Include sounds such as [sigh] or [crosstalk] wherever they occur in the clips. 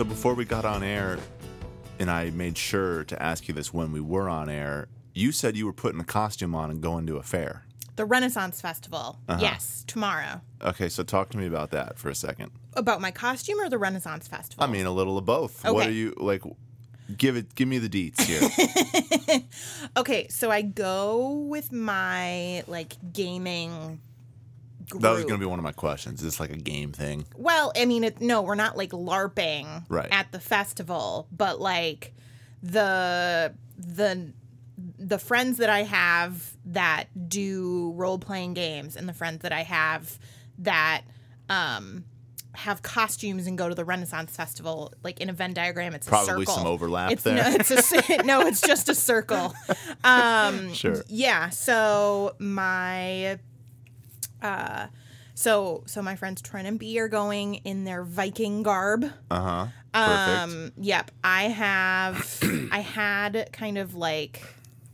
So before we got on air, and I made sure to ask you this when we were on air, you said you were putting a costume on and going to a fair. The Renaissance Festival. Uh-huh. Yes, tomorrow. Okay, so talk to me about that for a second. About my costume or the Renaissance Festival? I mean, a little of both. What are you like? Give it. Give me the deets here. [laughs] okay, so I go with my like gaming group. that was going to be one of my questions. Is this like a game thing? Well, I mean, it, no, we're not like LARPing Right. at the festival, but like the the the friends that I have that do role playing games and the friends that I have that um have costumes and go to the Renaissance Festival, like in a Venn diagram, it's a Probably circle. some overlap it's, there. No, it's a [laughs] no, it's just a circle. Um, Sure. Yeah. So my uh so so my friends Trent and B are going in their Viking garb. Uh huh. Um yep. I have [clears throat] I had kind of like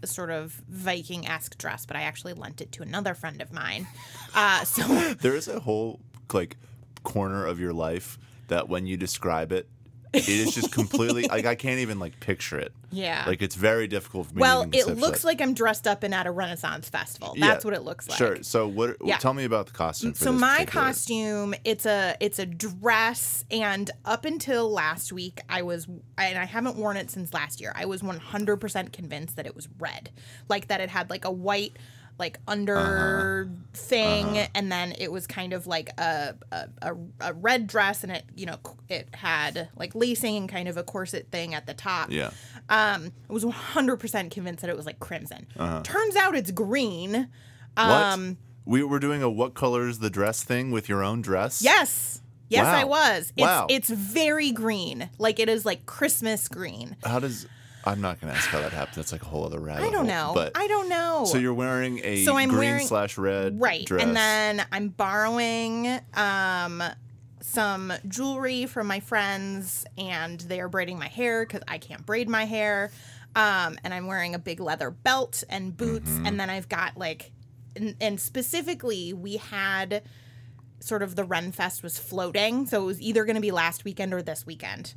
sort of Viking esque dress, but I actually lent it to another friend of mine. Uh [laughs] so [laughs] there is a whole like corner of your life that when you describe it, it is just completely like I can't even like picture it. Yeah. Like it's very difficult for me. well, it looks like I'm dressed up and at a Renaissance festival. Yeah, That's what it looks like. Sure. So what? Yeah. Tell me about the costume. For so my particular- costume it's a it's a dress and up until last week i was and i haven't worn it since last year i was 100% convinced that it was red like that it had like a white like under thing and then it was kind of like a, a, a, a red dress and it you know it had like lacing and kind of a corset thing at the top Yeah. um i was 100% convinced that it was like crimson turns out it's green What? um we were doing a what color is the dress thing with your own dress. Yes. Yes, Wow. I was. It's, Wow. It's very green. Like it is like Christmas green. How does? I'm not going to ask how that happened. That's like a whole other rabbit. I don't hole. know. But I don't know. so you're wearing a So I'm green wearing- slash red right. dress. And then I'm borrowing um some jewelry from my friends and they are braiding my hair cuz I can't braid my hair. Um and I'm wearing a big leather belt and boots Mm-hmm. and then I've got like and, and specifically we had sort of the Ren Fest was floating, so it was either going to be last weekend or this weekend.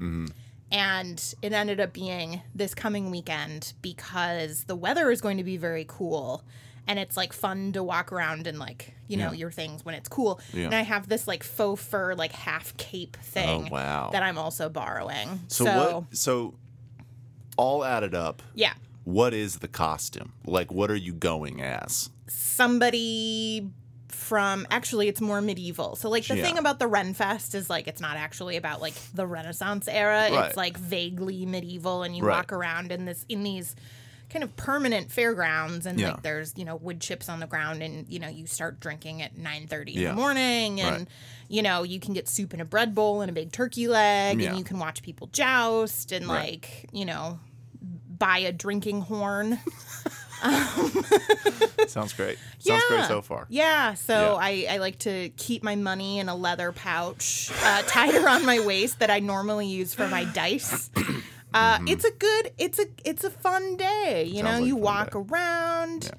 And it ended up being this coming weekend because the weather is going to be very cool and it's like fun to walk around and like, you know, Yeah. your things when it's cool. Yeah. And I have this like faux fur like half cape thing Oh, wow. that I'm also borrowing. so, So, what? So all added up, yeah. what is the costume? Like, what are you going as? somebody from actually it's more medieval. So like the Yeah. thing about the Renfest is like it's not actually about like the Renaissance era. Right. It's like vaguely medieval and you Right. walk around in this in these kind of permanent fairgrounds and Yeah. like there's, you know, wood chips on the ground and you know, you start drinking at 9:30 in the morning and Right. you know, you can get soup in a bread bowl and a big turkey leg Yeah. and you can watch people joust and Right. like, you know, buy a drinking horn. [laughs] [laughs] Sounds great. Sounds great so far. Yeah, so Yeah. I, I like to keep my money in a leather pouch uh, [laughs] tied around my waist that I normally use for my dice. Uh, It's a good, it's a it's a fun day. You Mm-hmm. Sounds know, like you walk day. around.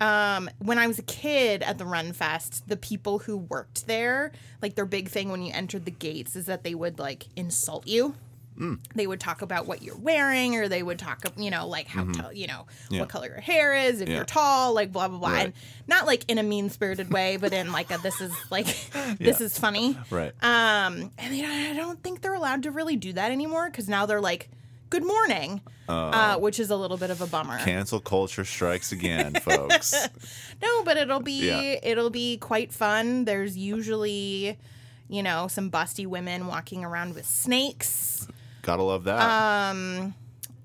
Um, when I was a kid at the Ren Fest, the people who worked there, like their big thing when you entered the gates is that they would like insult you. Mm. They would talk about what you're wearing, or they would talk, you know, like how tall, you know, Mm-hmm. Yeah. what color your hair is, if Yeah. you're tall, like blah blah blah, Right. and not like in a mean spirited way, but in like a this is like [laughs] [laughs] this Yeah. is funny. Right. Um, and know, I don't think they're allowed to really do that anymore because now they're like, "Good morning," uh, which is a little bit of a bummer. Cancel culture strikes again, [laughs] folks. No, but it'll be it'll be quite fun. There's usually, you know, some busty women walking around with snakes. Gotta love that. Um,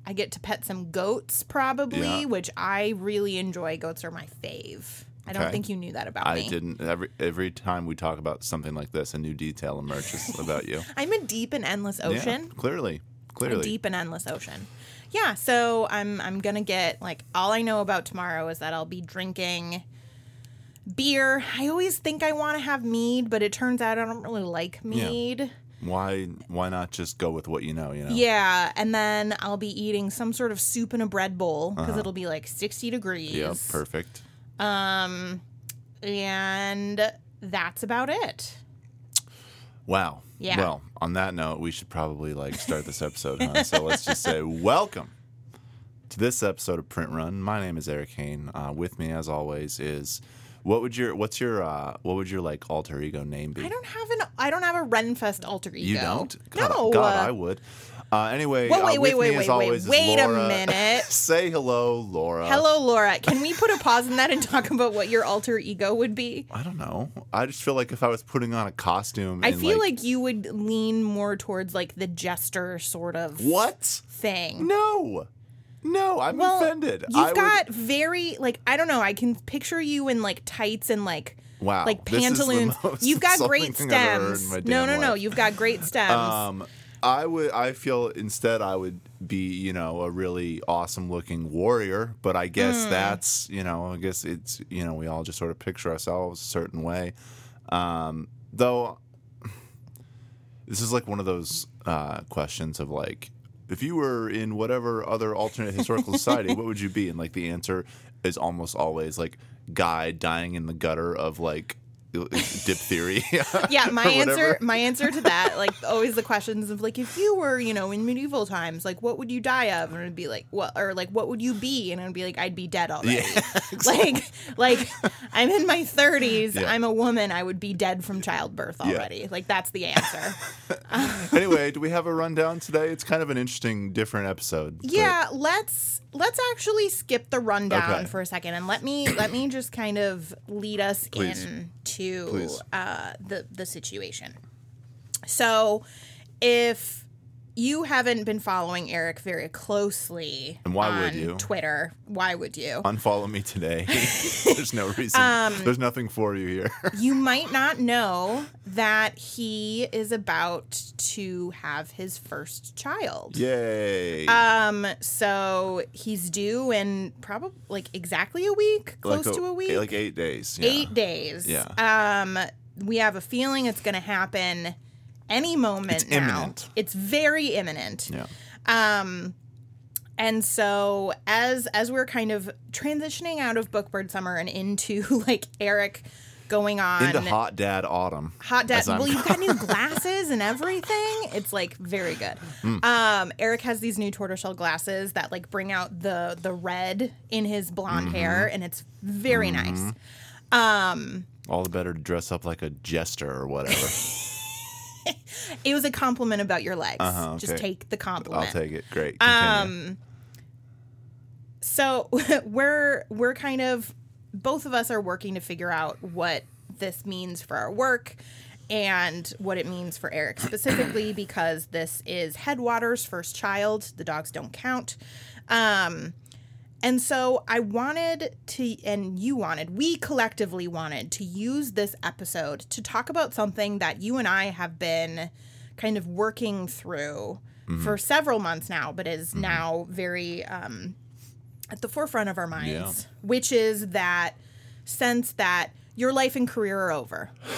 I get to pet some goats probably, Yeah. which I really enjoy. Goats are my fave. I don't Okay. think you knew that about I me. I didn't. Every every time we talk about something like this, a new detail emerges about you. [laughs] I'm a deep and endless ocean. Yeah, clearly, a clearly. deep and endless ocean. Yeah, so I'm I'm gonna get like all I know about tomorrow is that I'll be drinking beer. I always think I want to have mead, but it turns out I don't really like mead. Why why not just go with what you know? You know. Yeah, and then I'll be eating some sort of soup in a bread bowl because it'll be like 60 degrees. Yep. Perfect. Um, and that's about it. Wow. Yeah. Well, on that note, we should probably like start this episode, huh? So let's just say [laughs] welcome to this episode of Print Run. My name is Eric Hain. Uh, with me, as always, is what would your what's your uh, what would your like alter ego name be? I don't have an I don't have a Renfest alter ego. you don't? God, no. God, I would. Uh, anyway, uh, wait, with wait, wait, wait, wait. Wait a minute. [laughs] Say hello, Laura. Hello, Laura. Can we put a pause in that and talk about what your alter ego would be? I don't know. I just feel like if I was putting on a costume, I feel like, you would lean more towards like the jester sort of what? thing. No, no, I'm Well, offended. You've I would- got very like I don't know. I can picture you in like tights and like Wow, like this is the pantaloons. [laughs] You've got great thing I've ever heard in stems. No, no, damn no. You've got great [laughs] stems. Um, I would. I feel instead I would be, you know, a really awesome looking warrior. But I guess Hmm. that's, you know, I guess it's, you know, we all just sort of picture ourselves a certain way. Um, though, [sighs] this is like one of those uh, questions of like, if you were in whatever other alternate historical society, what would you be? And like the answer is almost always like guy dying in the gutter of like [laughs] diphtheria. [laughs] yeah, my answer my answer to that, like always the questions of like if you were, you know, in medieval times, like what would you die of? And it'd be like, what or like what would you be? And it'd be like, I'd be dead already. Yeah, [laughs] Like like I'm in my thirties, Yeah. I'm a woman, I would be dead from childbirth already. Like that's the answer. anyway, do we have a rundown today? It's kind of an interesting, different episode. but- Yeah, let's let's actually skip the rundown Okay. for a second and let me let me just kind of lead us Please. Into Please. uh, the the situation. So, if you haven't been following Eric very closely, And why would you? Twitter? Why would you? unfollow me today. [laughs] There's no reason. Um, There's nothing for you here. [laughs] you might not know that he is about to have his first child. Yay! Um, so he's due in probably like exactly a week, close like to a week, like eight days. Yeah. eight days. Yeah. Um, we have a feeling it's going to happen any moment It's now. imminent. It's very imminent. Yeah. Um, and so as as we're kind of transitioning out of Bookbird Summer and into [laughs] like Eric going on Into hot dad autumn. Hot dad. Well, you've got new [laughs] glasses and everything. It's like very good. Hmm. Um, Eric has these new tortoiseshell glasses that like bring out the the red in his blonde Mm-hmm. hair, and it's very nice. Um, All the better to dress up like a jester or whatever. [laughs] [laughs] it was a compliment about your legs. Uh-huh, Just take the compliment. I'll take it. Great. Continue. Um, so [laughs] we're we're kind of both of us are working to figure out what this means for our work and what it means for Eric [clears throat] specifically because this is Headwater's first child. The dogs don't count. Um, and so I wanted to, and you wanted, we collectively wanted to use this episode to talk about something that you and I have been kind of working through for several months now, but is now very um, at the forefront of our minds, which is that sense that your life and career are over. [laughs]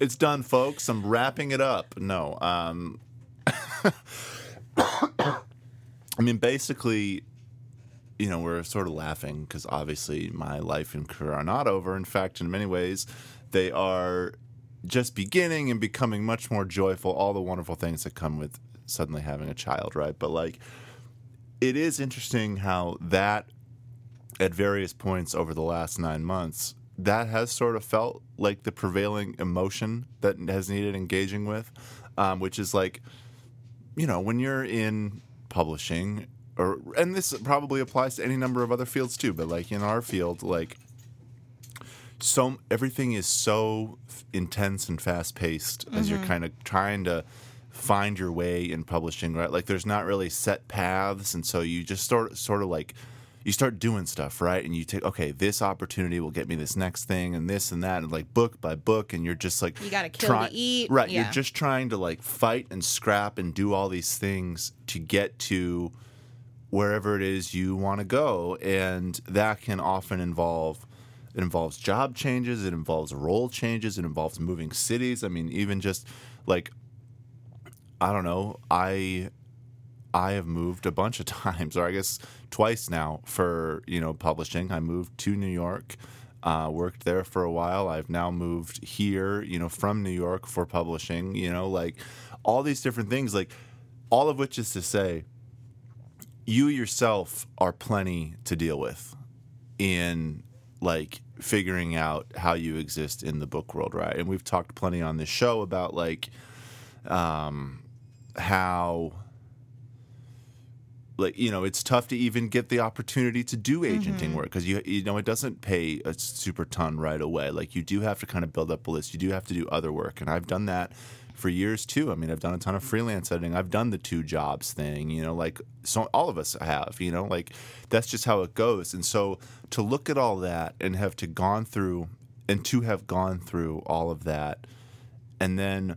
it's done, folks. I'm wrapping it up. No. Um, [coughs] [coughs] I mean, basically, you know, we're sort of laughing because obviously my life and career are not over. In fact, in many ways, they are just beginning and becoming much more joyful. All the wonderful things that come with suddenly having a child, right? But like, it is interesting how that at various points over the last nine months, that has sort of felt like the prevailing emotion that has needed engaging with, um, which is like, you know, when you're in publishing, or and this probably applies to any number of other fields too, but like in our field, like so everything is so f- intense and fast paced as you're mm-hmm. kind of trying to find your way in publishing right? Like there's not really set paths and so you just sort sort of like you start doing stuff right? And you take okay this opportunity will get me this next thing and this and that and like book by book and you're just like You gotta kill to eat, right yeah. you're just trying to like fight and scrap and do all these things to get to wherever it is you want to go and that can often involve it involves job changes, it involves role changes, it involves moving cities. I mean, even just like I don't know, I I have moved a bunch of [laughs] times, or I guess twice now for you know publishing. I moved to New York, uh, worked there for a while. I've now moved here, you know, from New York for publishing. You know, like all these different things, like all of which is to say, you yourself are plenty to deal with in like figuring out how you exist in the book world, right? And we've talked plenty on this show about like um, how like you know it's tough to even get the opportunity to do agenting work because you you know it doesn't pay a super ton right away. Like you do have to kind of build up a list. You do have to do other work and i've done that for years too i mean i've done a ton of freelance editing i've done the two jobs thing you know like so all of us have you know like that's just how it goes and so to look at all that and have to gone through and to have gone through all of that and then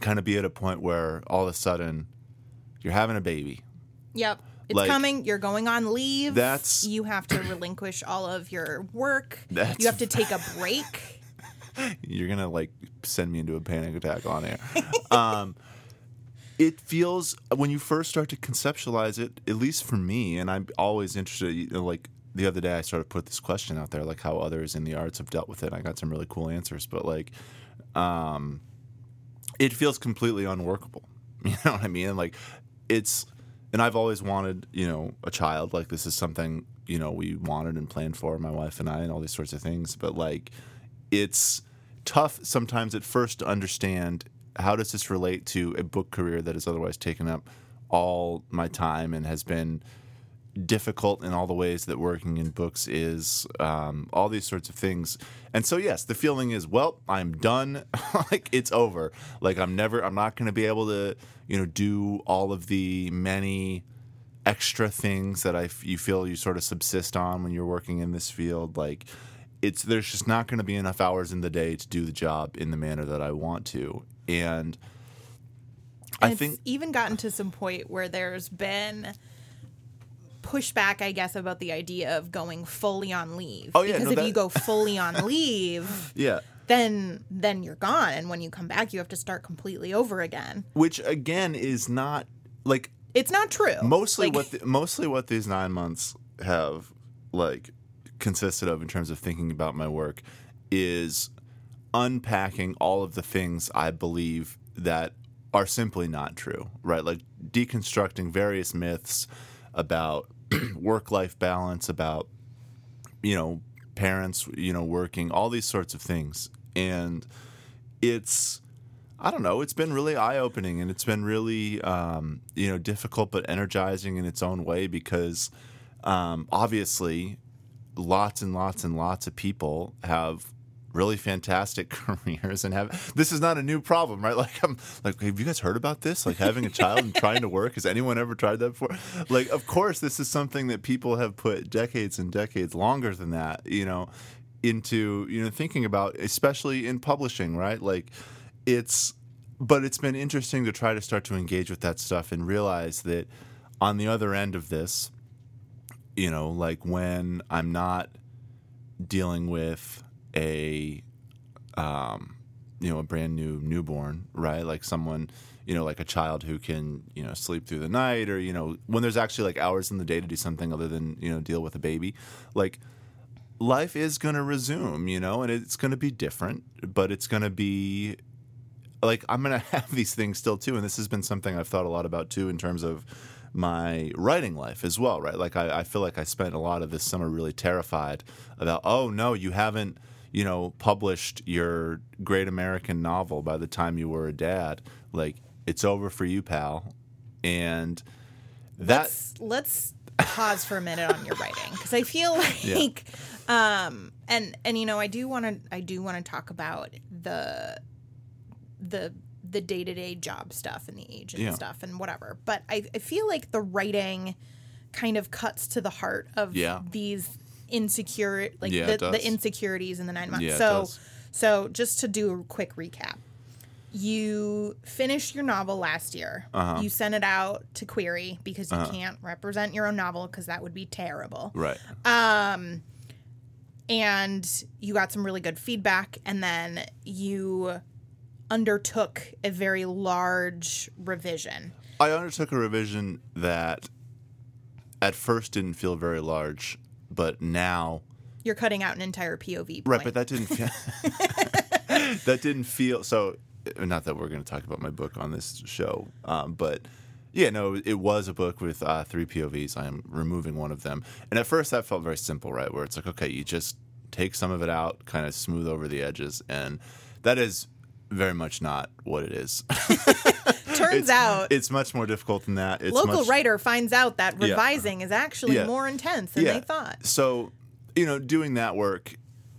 kind of be at a point where all of a sudden you're having a baby Yep. It's Like- coming. You're going on leave. That's- you have to relinquish all of your work. That's you have to take a break. You're gonna like send me into a panic attack on air. um, it feels when you first start to conceptualize it, at least for me, and I'm always interested. You know, like the other day, I sort of put this question out there, like how others in the arts have dealt with it. I got some really cool answers, but like, um, it feels completely unworkable. [laughs] You know what I mean? Like, it's, and I've always wanted, you know, a child. Like, this is something you know we wanted and planned for, my wife and I, and all these sorts of things. But like, it's tough sometimes at first to understand how does this relate to a book career that has otherwise taken up all my time and has been difficult in all the ways that working in books is um, all these sorts of things. And so yes the feeling is well i'm done. [laughs] Like it's over. Like i'm never i'm not going to be able to you know do all of the many extra things that I f- you feel you sort of subsist on when you're working in this field. Like it's there's just not going to be enough hours in the day to do the job in the manner that I want to and I And think it's even gotten to some point where there's been pushback, I guess, about the idea of going fully on leave. Oh, yeah, because no, if that- you go fully on [laughs] leave, yeah then then you're gone, and when you come back, you have to start completely over again. which again is not like It's not true. mostly Like, what the, mostly what these 9 months have like consisted of in terms of thinking about my work is unpacking all of the things I believe that are simply not true, right? Like deconstructing various myths about [clears throat] work life balance, about, you know, parents, you know, working, all these sorts of things. And it's, I don't know, it's been really eye opening and it's been really, um, you know, difficult but energizing in its own way because um, obviously lots and lots and lots of people have really fantastic [laughs] careers and have this is not a new problem right? Like i'm like have you guys heard about this? Like having a child and trying to work? Has anyone ever tried that before? Like of course this is something that people have put decades and decades longer than that you know into you know thinking about especially in publishing right? Like it's but it's been interesting to try to start to engage with that stuff and realize that on the other end of this you know like when i'm not dealing with a um you know a brand new newborn right? Like someone you know like a child who can you know sleep through the night or you know when there's actually like hours in the day to do something other than you know deal with a baby like life is going to resume you know and it's going to be different but it's going to be like I'm gonna [laughs] have these things still too, and this has been something I've thought a lot about too in terms of my writing life as well, right? Like I, I feel like I spent a lot of this summer really terrified about, oh no, you haven't, you know, published your great American novel by the time you were a dad. Like it's over for you, pal. And that let's let's pause for a minute on your writing because I feel [laughs] like, um, and and you know I do want to I do want to talk about the the the day to day job stuff and the agent Yeah. stuff and whatever, but I, I feel like the writing kind of cuts to the heart of Yeah. these insecure like Yeah, the, the insecurities in the nine months. So so just to do a quick recap. You finished your novel last year. Uh-huh. You sent it out to query because you can't represent your own novel because that would be terrible. right. and you got some really good feedback, and then you undertook a very large revision. I undertook a revision that at first didn't feel very large, but now You're cutting out an entire POV. Point. right, but that didn't feel [laughs] that didn't feel so. Not that we're going to talk about my book on this show, um, but yeah, no, it was a book with uh, three POVs. I am removing one of them, and at first that felt very simple, right? Where it's like, okay, you just take some of it out, kind of smooth over the edges, and that is very much not what it is. [laughs] Turns it's, out, it's much more difficult than that. It's local much, writer finds out that Yeah. revising is actually Yeah. more intense than Yeah. they thought. So, you know, doing that work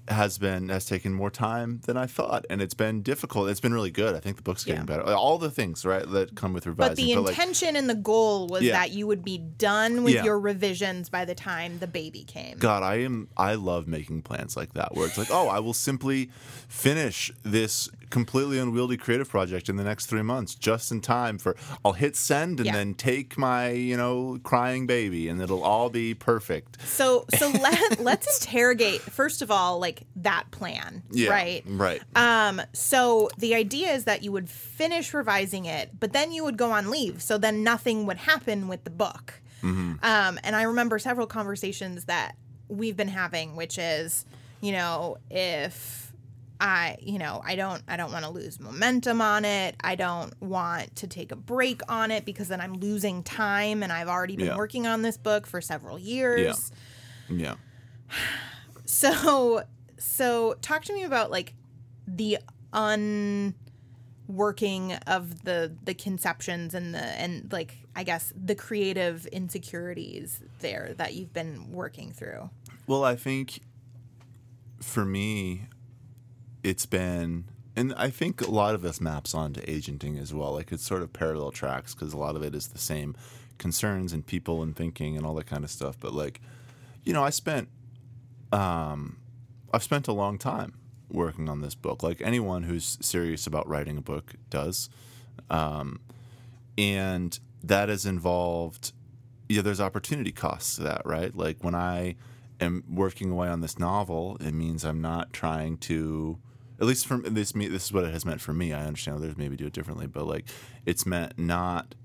has been has taken more time than I thought, and it's been difficult. It's been really good. I think the book's getting Yeah. better. All the things right that come with revising. But the like, intention and the goal was Yeah. that you would be done with Yeah. your revisions by the time the baby came. God, I am. I love making plans like that, where it's like, oh, I will simply finish this completely unwieldy creative project in the next three months, just in time for. I'll hit send and Yeah. then take my, you know, crying baby, and it'll all be perfect. So so [laughs] let let's interrogate first of all like that plan, Yeah, right? Right. Um, so the idea is that you would finish revising it, but then you would go on leave. So then nothing would happen with the book. Um, and I remember several conversations that we've been having, which is, you know, if I, you know, I don't, I don't want to lose momentum on it. I don't want to take a break on it because then I'm losing time, and I've already been Yeah. working on this book for several years. yeah. [sighs] So, so talk to me about like the unworking of the the conceptions and the and like I guess the creative insecurities there that you've been working through. Well, I think for me, it's been, and I think a lot of this maps onto agenting as well. Like it's sort of parallel tracks because a lot of it is the same concerns and people and thinking and all that kind of stuff. But like, you know, I spent, um, I've spent a long time working on this book, like anyone who's serious about writing a book does. Um, and that has involved yeah, there's opportunity costs to that, right? Like when I am working away on this novel, it means I'm not trying to, at least from this, me, this is what it has meant for me. I understand others maybe do it differently, but like it's meant not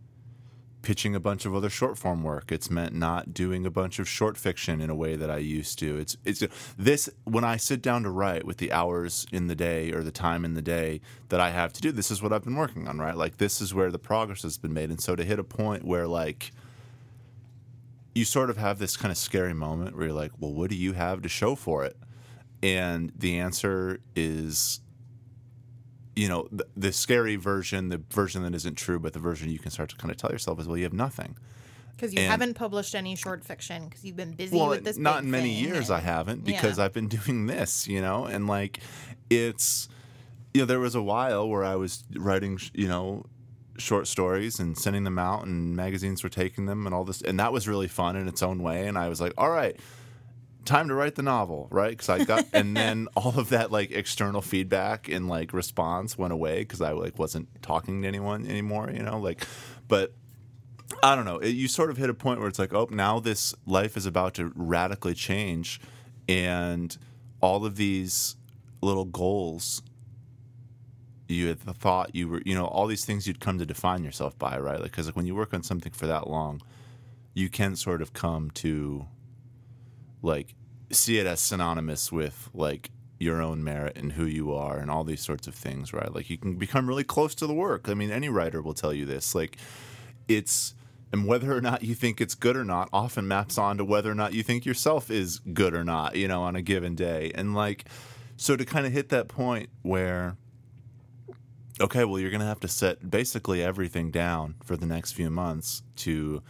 pitching a bunch of other short form work. It's meant not doing a bunch of short fiction in a way that I used to. It's it's this when I sit down to write with the hours in the day or the time in the day that I have to do. This is what I've been working on, right? Like this is where the progress has been made. And so to hit a point where like you sort of have this kind of scary moment where you're like, well, what do you have to show for it? And the answer is, you know, the, the scary version, the version that isn't true, but the version you can start to kind of tell yourself is, well, you have nothing. Because you And- haven't published any short fiction because you've been busy Well, with this. not in many years and- I haven't because Yeah. I've been [laughs] doing this, you know, and like it's, you know, there was a while where I was writing, you know, short stories and sending them out and magazines were taking them and all this and that was really fun in its own way and I was like all right time to write the novel right? Because I got and then [laughs] all of that like external feedback and like response went away because I like wasn't talking to anyone anymore you know? Like but I don't know. It, you sort of hit a point where it's like oh now this life is about to radically change and all of these little goals you had thought you were, you know, all these things you'd come to define yourself by, right? Like, because like when you work on something for that long, you can sort of come to, like, see it as synonymous with like your own merit and who you are and all these sorts of things, right? Like, you can become really close to the work. I mean, any writer will tell you this. Like, it's and whether or not you think it's good or not often maps on to whether or not you think yourself is good or not, you know, on a given day. And like, so to kind of hit that point where okay, well, you're going to have to set basically everything down for the next few months to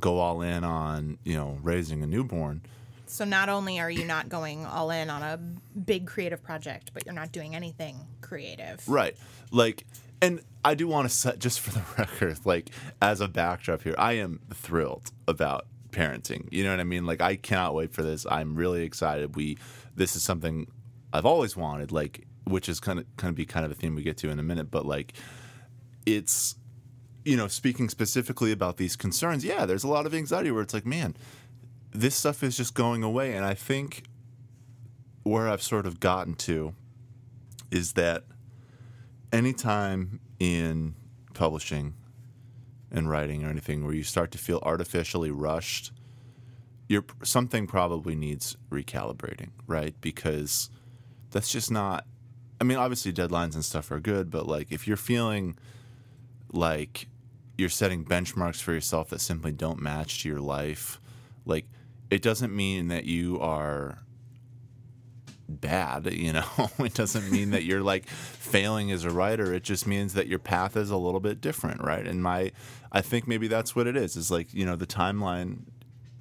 go all in on, you know, raising a newborn. So not only are you not going all in on a big creative project, but you're not doing anything creative. Right. Like, and I do want to set, just for the [laughs] record, like, as a backdrop here, I am thrilled about parenting. You know what I mean? Like, I cannot wait for this. I'm really excited. We, this is something I've always wanted, like, which is kind of, kind of be kind of a theme we get to in a minute, but like, it's, you know, speaking specifically about these concerns, yeah, there's a lot of anxiety where it's like, man, this stuff is just going away. And I think where I've sort of gotten to is that anytime in publishing and writing or anything where you start to feel artificially rushed, you're something probably needs recalibrating, right? Because that's just not I mean, obviously deadlines and stuff are good, but like if you're feeling like you're setting benchmarks for yourself that simply don't match to your life, like it doesn't mean that you are bad, you know. [laughs] it doesn't mean that you're like failing as a writer. It just means that your path is a little bit different, right? And my I think maybe that's what it is. Is like, you know, the timeline,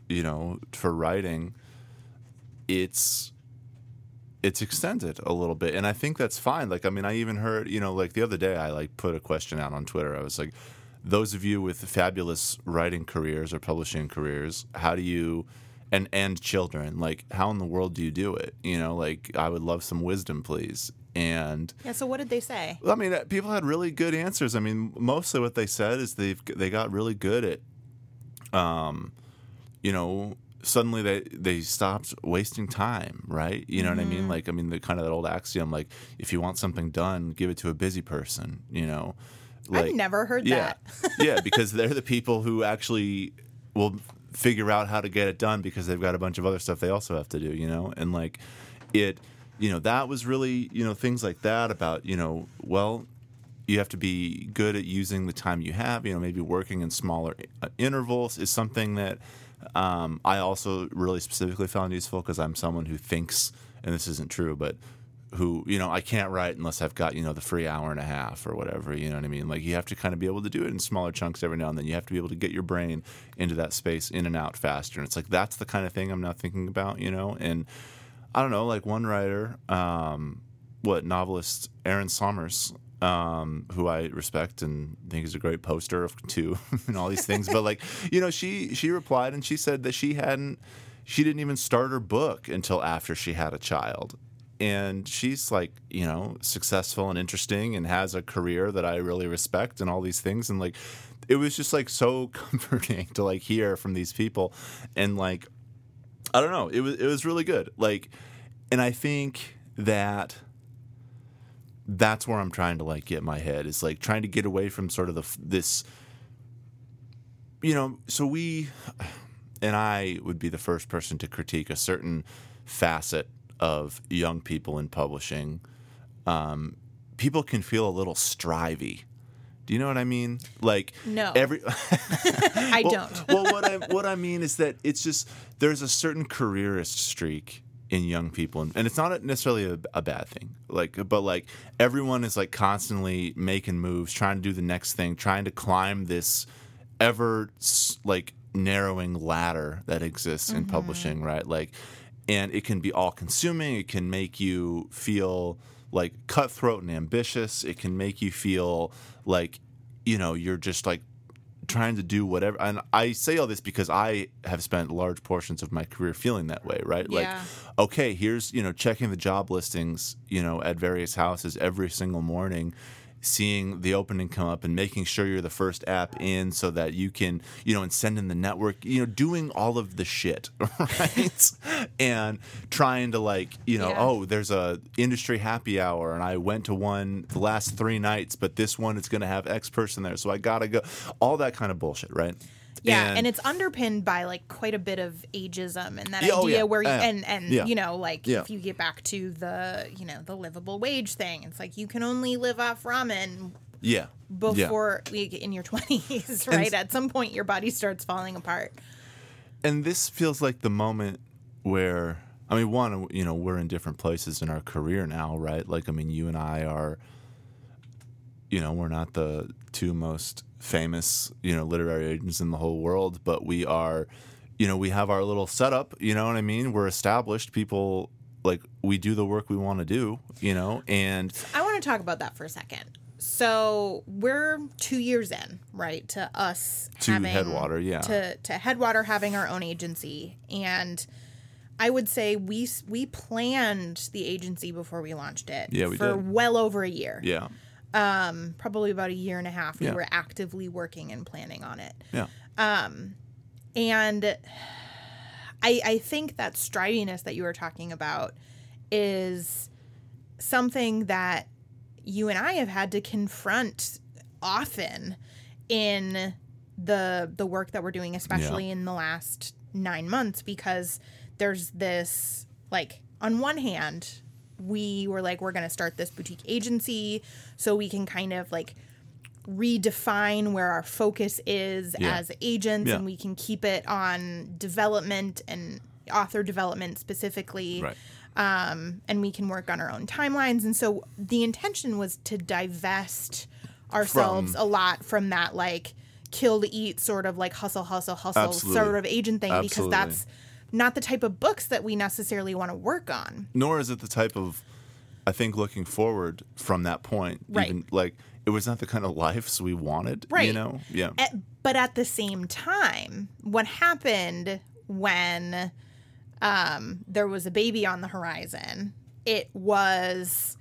you know, for writing it's it's extended a little bit and i think that's fine like i mean i even heard you know like the other day i like put a question out on twitter i was like those of you with fabulous writing careers or publishing careers how do you and and children like how in the world do you do it you know like i would love some wisdom please and Yeah. So what did they say? I mean, uh, people had really good answers. I mean, mostly what they said is they've they got really good at, um, you know, suddenly they they stopped wasting time, right? You know what I mean? Like, I mean, the kind of that old axiom, like, if you want something done, give it to a busy person. You know, like, I've never heard yeah, that. [laughs] yeah, because they're the people who actually will figure out how to get it done because they've got a bunch of other stuff they also have to do, you know, and like it, you know, that was really, you know, things like that about, you know, well, you have to be good at using the time you have, you know, maybe working in smaller uh, intervals is something that um, I also really specifically found useful because I'm someone who thinks, and this isn't true, but who you know I can't write unless I've got you know the free hour and a half or whatever you know what I mean? Like you have to kind of be able to do it in smaller chunks every now and then. You have to be able to get your brain into that space in and out faster. And it's like that's the kind of thing I'm now thinking about you know? And I don't know like one writer um, what novelist Erin Somers um, who I respect and think is a great poster of [laughs] two and all these things. But like you know she she replied and she said that she hadn't she didn't even start her book until after she had a child and she's like you know successful and interesting and has a career that i really respect and all these things. And like it was just like so [laughs] comforting to like hear from these people. And like i don't know. It was it was really good. Like and i think that that's where i'm trying to like get my head is like trying to get away from sort of the this you know so we and i would be the first person to critique a certain facet of young people in publishing, um, people can feel a little strivey. Do you know what I mean? Like No. every [laughs] [laughs] I well, don't. well, what I what I mean is that it's just there's a certain careerist streak in young people, and, and it's not necessarily a, a bad thing. Like, but like everyone is like constantly making moves, trying to do the next thing, trying to climb this ever like narrowing ladder that exists in publishing, right? Like, and it can be all consuming. It can make you feel like cutthroat and ambitious. It can make you feel like you know you're just like trying to do whatever and i say all this because i have spent large portions of my career feeling that way right Yeah. like okay here's you know checking the job listings you know at various houses every single morning seeing the opening come up and making sure you're the first app in so that you can you know and send in the network you know doing all of the shit [laughs] right? And trying to like you know Yeah. oh there's a industry happy hour and i went to one the last three nights but this one is going to have x person there so i gotta go. All that kind of bullshit right Yeah, and, it's underpinned by like quite a bit of ageism and that Yeah, oh, idea yeah. where you Uh, and and yeah. you know like if you get back to the you know the livable wage thing, it's like you can only live off ramen yeah before like, in your [laughs] twenties, right? At some point, your body starts falling apart. and this feels like the moment where I mean, one, you know, we're in different places in our career now, right? Like, I mean, you and I are, you know, we're not the two most famous, you know, literary agents in the whole world, but we are, you know, we have our little setup. You know what I mean? We're established. People like we do the work we want to do. You know, and I want to talk about that for a second. So we're two years in, right, to us To having Headwater, yeah. to to Headwater having our own agency, and I would say we we planned the agency before we launched it. Yeah, we for did. well over a year. yeah, probably about a year and a half. We Yeah. were actively working and planning on it, yeah, Um, and I I think that striviness that you were talking about is something that you and I have had to confront often in the the work that we're doing especially in the last 9 months because there's this like on one hand we were like we're going to start this boutique agency so we can kind of like redefine where our focus is Yeah. as agents Yeah. and we can keep it on development and author development specifically Right. um, and we can work on our own timelines. And so the intention was to divest ourselves From- a lot from that like kill to eat sort of like hustle, hustle, hustle Absolutely. sort of agent thing because that's not the type of books that we necessarily want to work on. nor is it the type of I think looking forward from that point, Right. even like it was not the kind of lives we wanted. Right. You know? Yeah. At- but at the same time, what happened when um, there was a baby on the horizon? It was,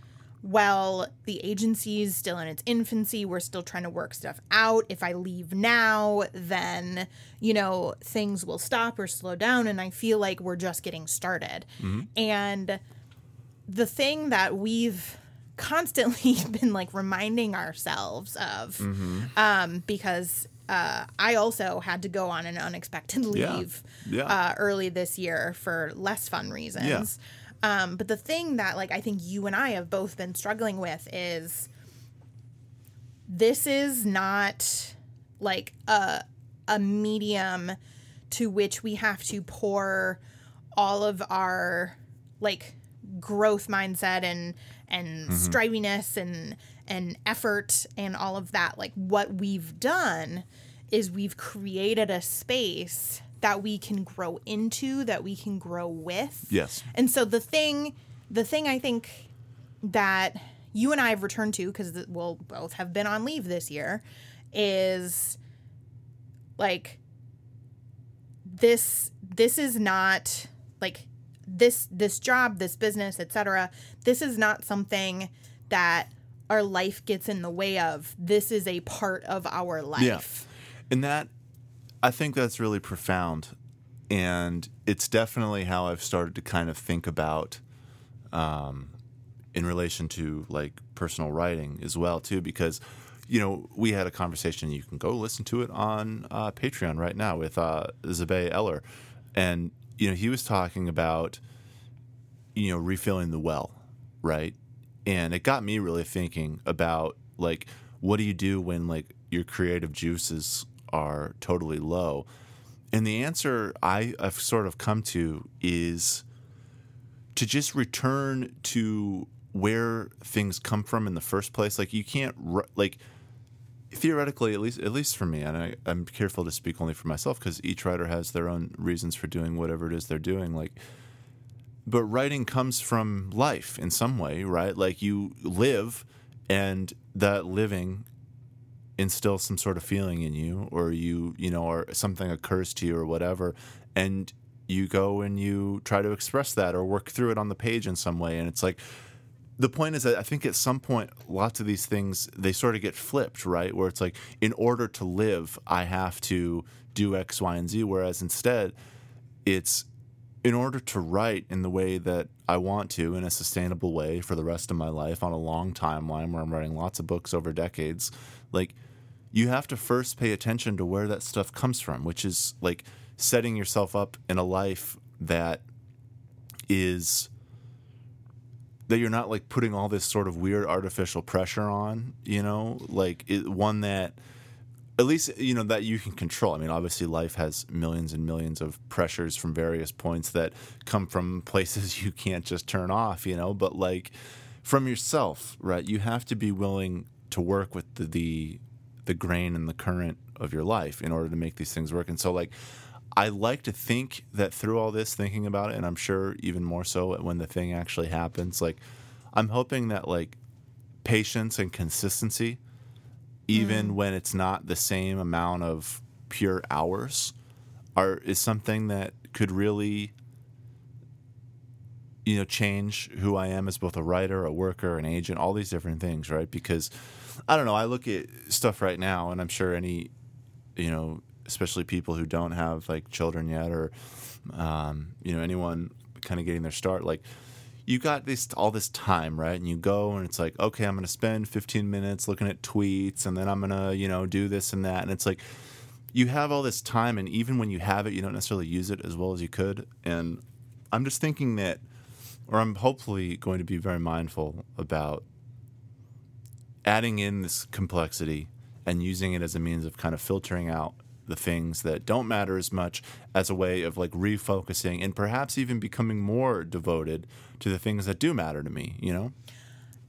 well, the agency is still in its infancy. We're still trying to work stuff out. If I leave now, then, you know, things will stop or slow down. And I feel like we're just getting started. And the thing that we've [laughs] constantly [laughs] been like reminding ourselves of um, because uh, I also had to go on an unexpected [laughs] leave Yeah. Uh, early this year for less fun reasons. Um, but the thing that like I think you and I have both been struggling with is this is not like a a medium to which we have to pour all of our like growth mindset and and striviness and and effort and all of that. Like what we've done is we've created a space that we can grow into that we can grow with yes. and so the thing, the thing I think that you and I have returned to because we'll both have been on leave this year is like this. This is not like this this job, this business, etc. This is not something that our life gets in the way of. This is a part of our life. yeah. And that, I think that's really profound. And it's definitely how I've started to kind of think about um, in relation to like personal writing as well, too, because, you know, we had a conversation. You can go listen to it on uh, Patreon right now with uh, Zabé Ellor. And, you know, he was talking about, you know, refilling the well, right? And it got me really thinking about like, what do you do when like your creative juices are totally low? And the answer I, I've sort of come to is to just return to where things come from in the first place. Like you can't like theoretically, at least at least for me, and I, I'm careful to speak only for myself because each writer has their own reasons for doing whatever it is they're doing. Like, but writing comes from life in some way, right? Like you live, and that living instills some sort of feeling in you, or you, you know, or something occurs to you, or whatever, and you go and you try to express that or work through it on the page in some way, and it's like the point is that I think at some point, lots of these things they sort of get flipped, right? Where it's like, in order to live, I have to do X, Y, and Z. Whereas instead, it's in order to write in the way that I want to, in a sustainable way for the rest of my life on a long timeline where I'm writing lots of books over decades, like you have to first pay attention to where that stuff comes from, which is like setting yourself up in a life that is that you're not like putting all this sort of weird artificial pressure on, you know, like it, one that at least you know that you can control. I mean, obviously life has millions and millions of pressures from various points that come from [laughs] places you can't just turn off, you know, but like from yourself, right? You have to be willing to work with the the, the grain and the current of your life in order to make these things work. And so like I like to think that through all this, thinking about it, and I'm sure even more so when the thing actually happens, like I'm hoping that like patience and consistency, even when it's not the same amount of pure hours, are is something that could really you know change who I am as both a writer, a worker, an agent, all these different things, right? Because I don't know, I look at stuff right now and I'm sure any you know, especially people who don't have like children yet or um, you know, anyone kind of getting their start like you got this all this time, right? And you go and it's like, okay, I'm going to spend 15 minutes looking at tweets and then I'm going to, you know, do this and that. And it's like you have all this time and even when you have it, you don't necessarily use it as well as you could. And I'm just thinking that or I'm hopefully going to be very mindful about adding in this complexity and using it as a means of kind of filtering out the things that don't matter as much as a way of like refocusing and perhaps even becoming more devoted to the things that do matter to me, you know?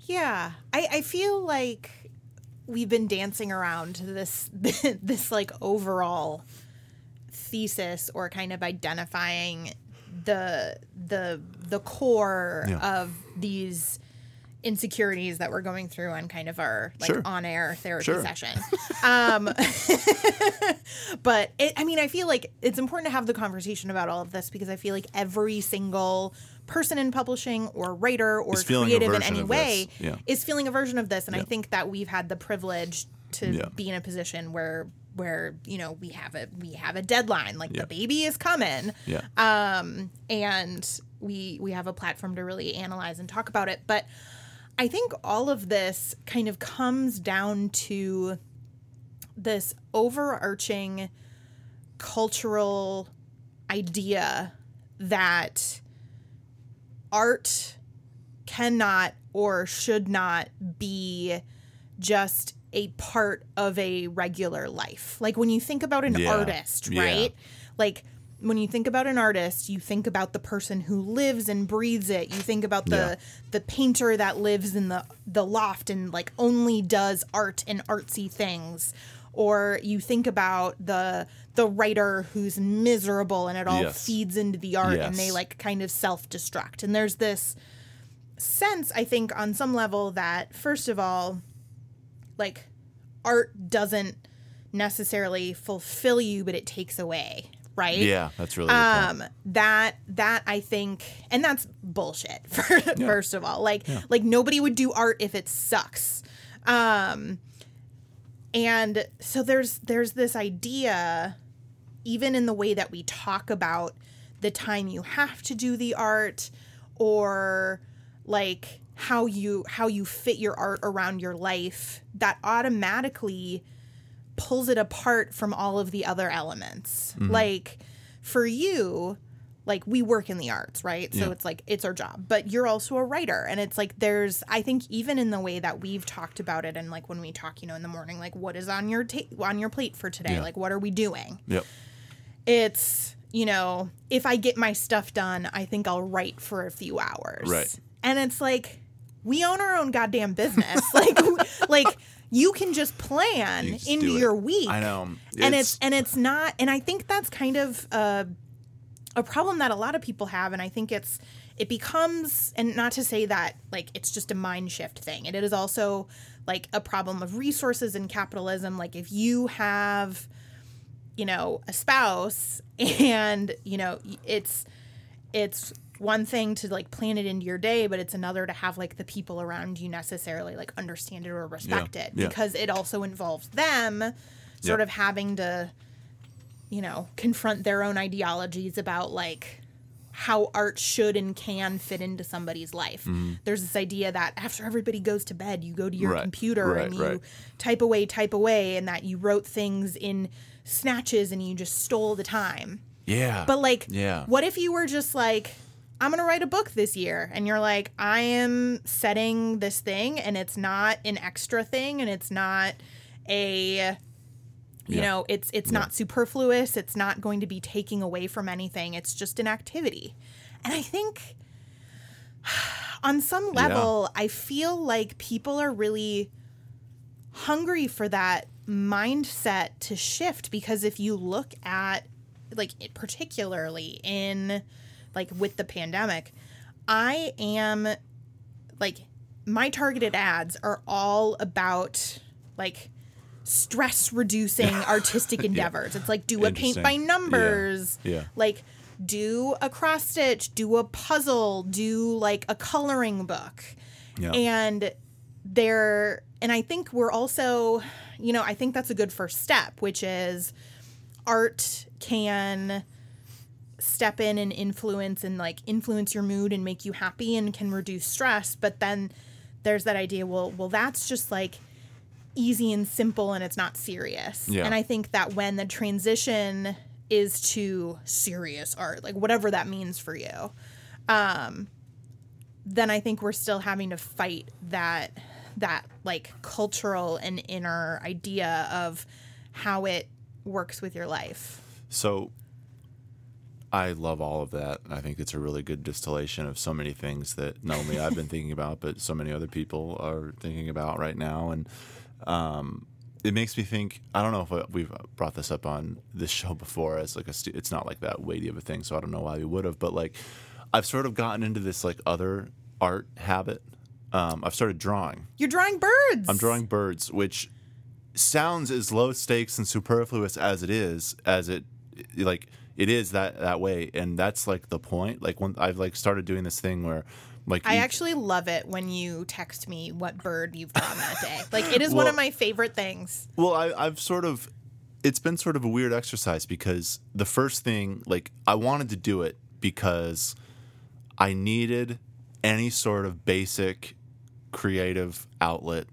Yeah. I, I feel like we've been dancing around this [laughs] this like overall thesis or kind of identifying the the the core Yeah. of these insecurities that we're going through on kind of our like Sure. on air therapy Sure. session. [laughs] um [laughs] but it, I mean I feel like it's important to have the conversation about all of this because I feel like every single person in publishing or writer or Is feeling a creative in any way. Yeah. is feeling a version of this and I think that we've had the privilege to Yeah. be in a position where where you know we have a we have a deadline like Yeah. the baby is coming Yeah. um, and we we have a platform to really analyze and talk about it. But I think all of this kind of comes down to this overarching cultural idea that art cannot or should not be just a part of a regular life. Like when you think about an Yeah. artist, Yeah. right? Like when you think about an artist, you think about the person who lives and breathes it. You think about the Yeah. the painter that lives in the the loft and like only does art and artsy things. Or you think about the the writer who's miserable and it all Yes. feeds into the art and they like kind of self-destruct. And there's this sense, I think, on some level that first of all, like art doesn't necessarily fulfill you, but it takes away, right? Yeah, that's really um that that i think and that's bullshit [laughs] for, first of all. Like like nobody would do art if it sucks. Um and so there's there's this idea even in the way that we talk about the time you have to do the art or like how you how you fit your art around your life that automatically pulls it apart from all of the other elements. Mm-hmm. Like for you, like we work in the arts, right? So Yeah. it's like it's our job. But you're also a writer and it's like there's I think even in the way that we've talked about it and like when we talk, you know, in the morning like what is on your ta- on your plate for today? Yeah. Like what are we doing? Yep. It's, you know, if I get my stuff done, I think I'll write for a few hours. Right. And it's like we own our own goddamn business. [laughs] like like you can just plan You just into your week. I know. And it's and it's not and I think that's kind of a a problem that a lot of people have and I think it's it becomes and not to say that like it's just a mind shift thing. And it is also like a problem of resources and capitalism. Like if you have you know a spouse [laughs] and you know it's it's one thing to like plan it into your day but it's another to have like the people around you necessarily like understand it or respect it yeah. because it also involves them sort Yep. of having to you know confront their own ideologies about like how art should and can fit into somebody's life. There's this idea that after everybody goes to bed, you go to your Mm-hmm. Right, computer right, and you right. type away, type away, and that you wrote things in snatches and you just stole the time. yeah. But like, Yeah. what if you were just like, I'm gonna write a book this year, and you're like, I am setting this thing, and it's not an extra thing, and it's not a, you Yeah. know, it's it's not superfluous. It's not going to be taking away from anything. It's just an activity, and I think. [sighs] On some level, I feel like people are really hungry for that mindset to shift because if you look at like particularly in like with the pandemic i am like my targeted ads are all about like stress reducing [laughs] artistic endeavors it's like do a paint by Yeah. numbers Yeah. like do a cross stitch do a puzzle do like a coloring book Yeah. and there and i think we're also you know i think that's a good first step which is art can step in and influence and like influence your mood and make you happy and can reduce stress but then there's that idea well well that's just like easy and simple and it's not serious Yeah. and i think that when the transition is to serious art like whatever that means for you um then i think we're still having to fight that that like cultural and inner idea of how it works with your life So I love all of that. I think it's a really good distillation of so many things that not only I've been thinking about, but so many other people are thinking about right now. And um, it makes me think. I don't know if we've brought this up on this show before as like a. stu- It's not like that weighty of a thing, so I don't know why we would have. But like, I've sort of gotten into this like other art habit. Um, I've started drawing. You're drawing birds. I'm drawing birds, which sounds as low stakes and superfluous as it is, as it like it is that that way, and that's like the point. Like when I've like started doing this thing where like I you- actually love it when you text me what bird you've drawn that day. Like it is one of my favorite things. Well, I, I've sort of, it's been sort of a weird exercise because the first thing, like, I wanted to do it because I needed any sort of basic creative outlet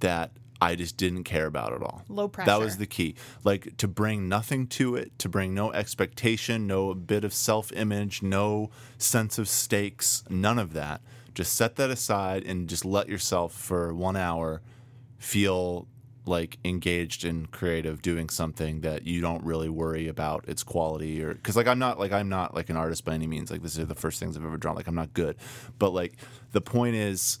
that I just didn't care about at all. Low pressure. That was the key. Like, to bring nothing to it, to bring no expectation, no bit of self image, no sense of stakes, none of that. Just set that aside and just let yourself for one hour feel like engaged and creative doing something that you don't really worry about its quality or because like i'm not like i'm not like an artist by any means like this is the first things i've ever drawn like i'm not good but like the point is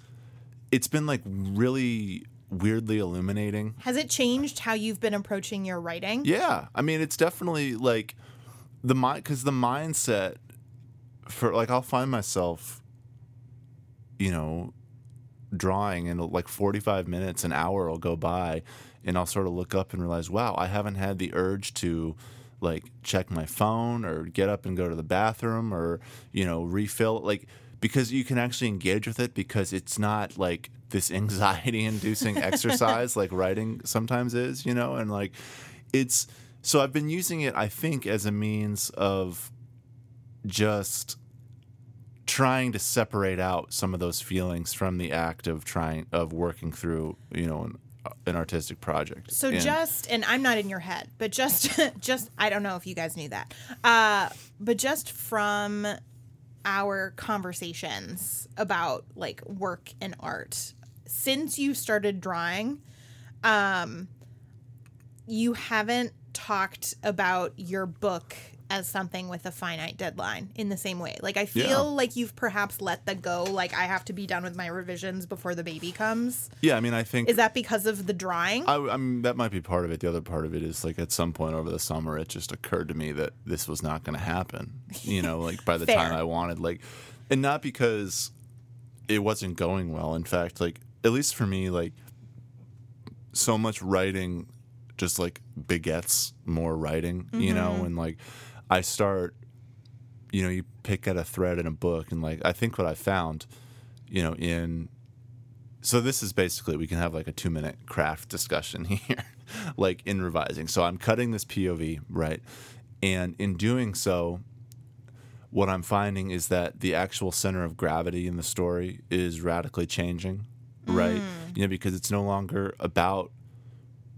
it's been like really weirdly illuminating Has it changed how you've been approaching your writing? yeah, I mean, it's definitely like the mind because the mindset for like I'll find myself, you know, drawing and like forty five minutes, an hour will go by, and I'll sort of look up and realize, wow, I haven't had the urge to like check my phone or get up and go to the bathroom or you know refill like because you can actually engage with it because it's not like this [laughs] anxiety inducing [laughs] exercise like writing sometimes is you know and like it's so i've been using it i think as a means of just trying to separate out some of those feelings from the act of trying of working through you know an, an artistic project So And- just and I'm not in your head, but just [laughs] just I don't know if you guys knew that. Uh but just from our conversations about like work and art since you started drawing um you haven't talked about your book as something with a finite deadline in the same way. Like I feel Yeah. like you've perhaps let the go like I have to be done with my revisions before the baby comes. yeah i mean i think Is that because of the drawing? I, I mean, that might be part of it. The other part of it is like at some point over the summer, it just occurred to me that this was not going to happen. You know, like by the [laughs] time I wanted, like, and not because it wasn't going well. In fact, like at least for me, like so much writing just like begets more writing. You know, mm-hmm. and like I start, you know, you pick at a thread in a book, and like I think what I found, you know, in so this is basically we can have like a two minute craft discussion [laughs] here like in revising. So i'm cutting this pov right? And in doing so what i'm finding is that the actual center of gravity in the story is radically changing right? Mm. You know because it's no longer about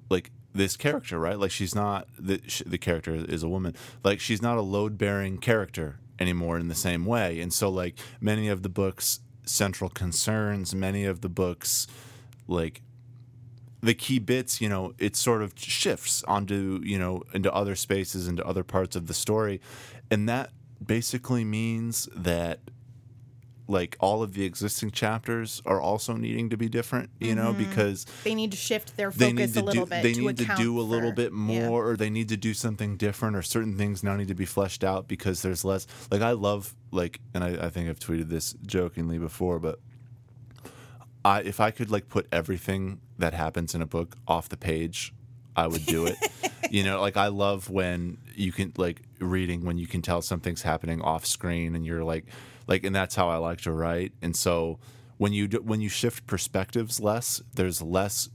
like this character right? Like she's not the, sh- the character is a woman. Like she's not a load bearing character anymore in the same way. And so like many of the books central concerns many of the books like the key bits you know it sort of shifts onto you know into other spaces into other parts of the story. And that basically means that like all of the existing chapters are also needing to be different you know mm-hmm. because they need to shift their focus a little do bit they to need to do a little for- bit yeah. more or they need to do something different or certain things now need to be fleshed out because there's less like i love like and i, I think i've tweeted this jokingly before but i if i could like put everything that happens in a book off the page i would do it [laughs] you know like i love when you can like reading when you can tell something's happening off screen and you're like like and that's how i like to write and so when you do, when you shift perspectives less there's less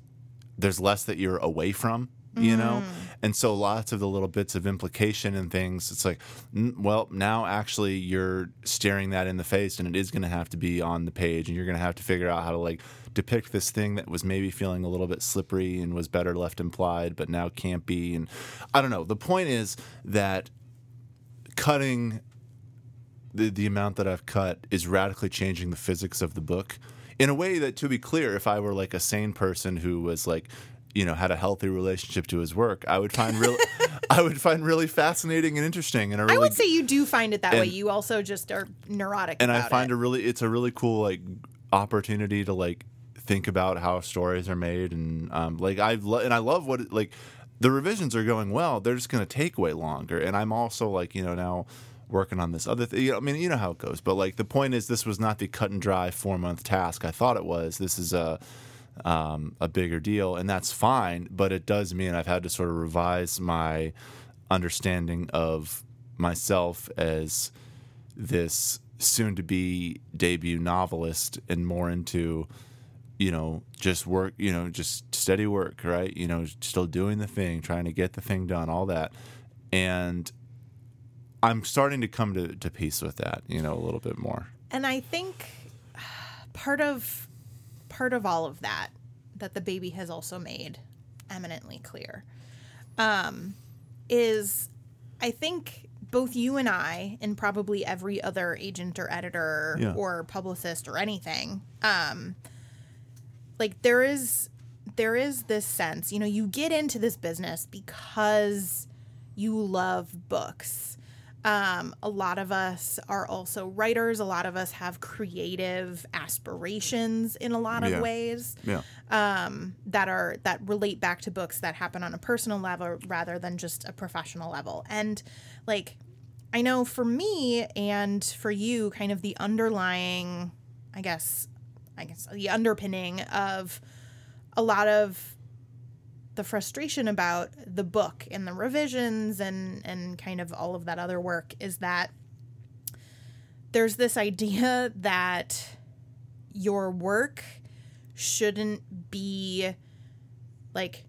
there's less that you're away from you know? Mm. And so lots of the little bits of implication and things, it's like, well, now actually you're staring that in the face and it is going to have to be on the page and you're going to have to figure out how to like depict this thing that was maybe feeling a little bit slippery and was better left implied, but now can't be. And I don't know. The point is that cutting the, the amount that I've cut is radically changing the physics of the book in a way that, to be clear, if I were like a sane person who was like, you know, had a healthy relationship to his work, I would find really, [laughs] I would find really fascinating and interesting, and a really, I would say you do find it that way. You also just are neurotic. and I find it. a really, it's a really cool like opportunity to like think about how stories are made, and um, like I lo- and I love what it, like the revisions are going well. They're just going to take way longer, and I'm also like you know now working on this other thing. You know, I mean, you know how it goes, but like the point is, this was not the cut and dry four month task I thought it was. This is a um, a bigger deal, and that's fine. But it does mean I've had to sort of revise my understanding of myself as this soon to be debut novelist and more into you know just work you know just steady work right? You know still doing the thing trying to get the thing done all that. And i'm starting to come to, to peace with that you know a little bit more. And I think part of part of all of that that the baby has also made eminently clear um, is I think both you and I and probably every other agent or editor Yeah. or publicist or anything um, like there is there is this sense you know you get into this business because you love books um, a lot of us are also writers a lot of us have creative aspirations in a lot of Yeah. ways yeah um, that are that relate back to books that happen on a personal level rather than just a professional level. And like I know for me and for you, kind of the underlying, I guess, I guess the underpinning of a lot of the frustration about the book and the revisions and and kind of all of that other work is that there's this idea that your work shouldn't be like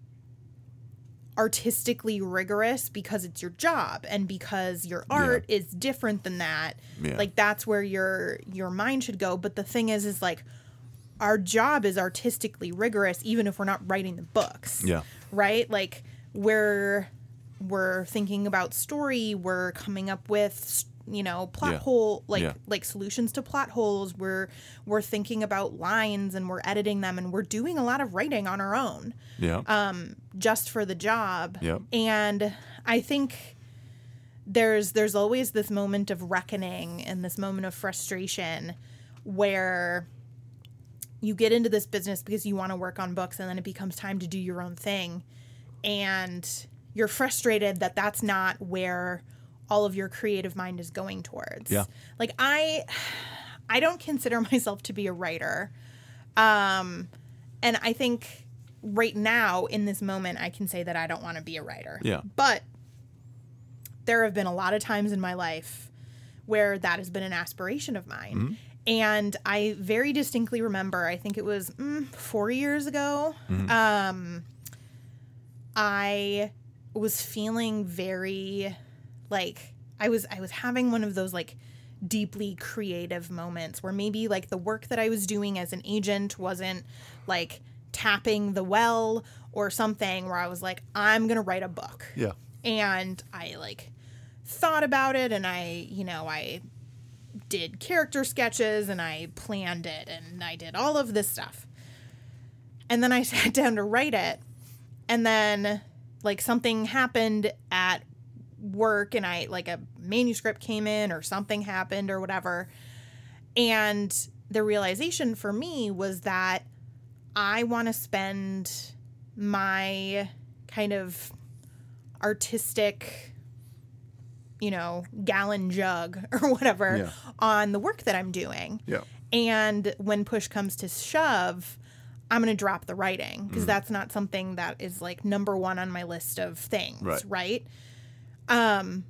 artistically rigorous because it's your job and because your art is different than that. Yeah. like that's where your your mind should go. But the thing is is like our job is artistically rigorous even if we're not writing the books yeah right like we're we're thinking about story we're coming up with you know plot Yeah. hole like Yeah. like solutions to plot holes we're we're thinking about lines and we're editing them and we're doing a lot of writing on our own yeah um, just for the job Yep. and i think there's there's always this moment of reckoning and this moment of frustration where you get into this business because you want to work on books and then it becomes time to do your own thing and you're frustrated that that's not where all of your creative mind is going towards Yeah. like i [sighs] i don't consider [laughs] myself to be a writer um and i think right now in this moment i can say that i don't want to be a writer Yeah. but there have been a lot of times in my life where that has been an aspiration of mine. Mm-hmm. And I very distinctly remember, I think it was mm, four years ago, Mm-hmm. um, I was feeling very like I was I was having one of those like deeply creative moments where maybe like the work that I was doing as an agent wasn't like tapping the well or something where I was like I'm going to write a book yeah and I like thought about it and I, you know, I did character sketches and I planned it and I did all of this stuff. And then I [laughs] sat down to write it and then like something happened at work and I like a manuscript came in or something happened or whatever. And the realization for me was that I want to spend my kind of artistic you know gallon jug [laughs] or whatever Yeah. on the work that i'm doing yeah and when push comes to shove i'm going to drop the writing Mm. because that's not something that is like number one on my list of things Right. right um